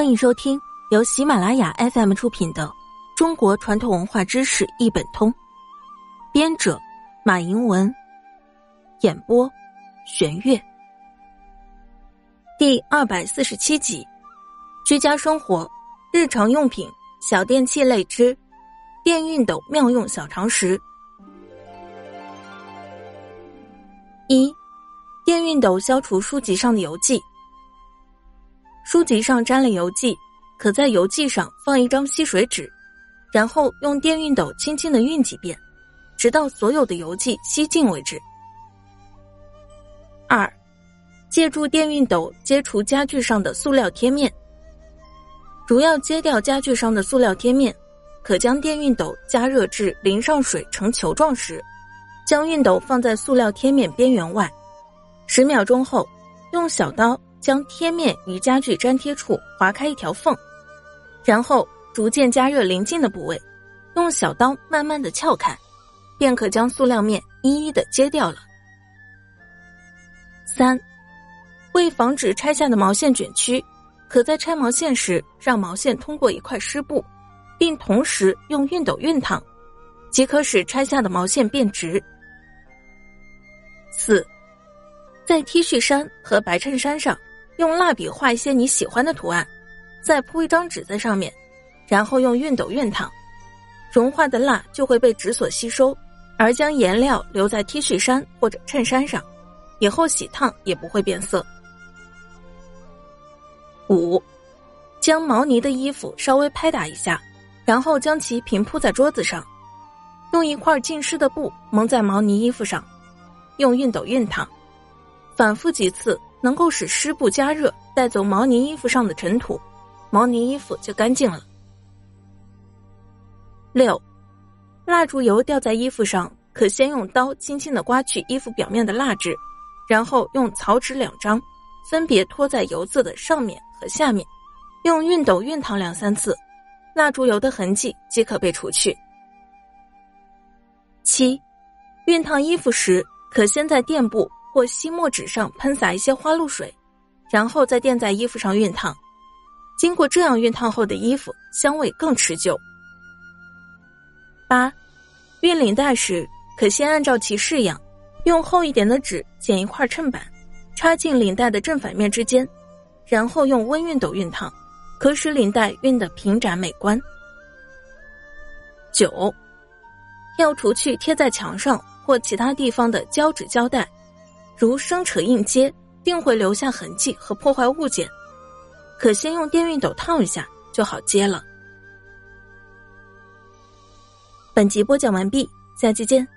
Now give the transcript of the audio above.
欢迎收听由喜马拉雅 FM 出品的《中国传统文化知识一本通》，编者马迎文，演播玄月。第二百四十七集：居家生活日常用品小电器类之电熨斗妙用小常识。一、电熨斗消除书籍上的油迹。书籍上沾了油迹，可在油迹上放一张吸水纸，然后用电熨斗轻轻的熨几遍，直到所有的油迹吸尽为止。二，借助电熨斗揭除家具上的塑料贴面。如要揭掉家具上的塑料贴面，可将电熨斗加热至淋上水成球状时，将熨斗放在塑料贴面边缘外，十秒钟后，用小刀。将贴面与家具粘贴处划开一条缝，然后逐渐加热临近的部位，用小刀慢慢的撬开，便可将塑料面一一的揭掉了。三，为防止拆下的毛线卷曲，可在拆毛线时让毛线通过一块湿布，并同时用熨斗熨烫，即可使拆下的毛线变直。四，在 T 恤衫和白衬衫上。用蜡笔画一些你喜欢的图案，再铺一张纸在上面，然后用熨斗熨烫，融化的蜡就会被纸所吸收，而将颜料留在 T 恤衫或者衬衫上，以后洗烫也不会变色。五，将毛呢的衣服稍微拍打一下，然后将其平铺在桌子上，用一块浸湿的布蒙在毛呢衣服上，用熨斗熨烫，反复几次。能够使湿布加热带走毛呢衣服上的尘土，毛呢衣服就干净了。六，蜡烛油掉在衣服上，可先用刀轻轻的刮去衣服表面的蜡质，然后用草纸两张，分别托在油渍的上面和下面，用熨斗熨烫两三次，蜡烛油的痕迹即可被除去。七，熨烫衣服时，可先在垫布。或吸墨纸上喷洒一些花露水，然后再垫在衣服上熨烫。经过这样熨烫后的衣服香味更持久。八，熨领带时可先按照其式样，用厚一点的纸剪一块衬板，插进领带的正反面之间，然后用温熨斗熨烫，可使领带熨得平展美观。九，要除去贴在墙上或其他地方的胶纸胶带。如生扯硬接，定会留下痕迹和破坏物件，可先用电熨斗烫一下就好接了。本集播讲完毕，下期见。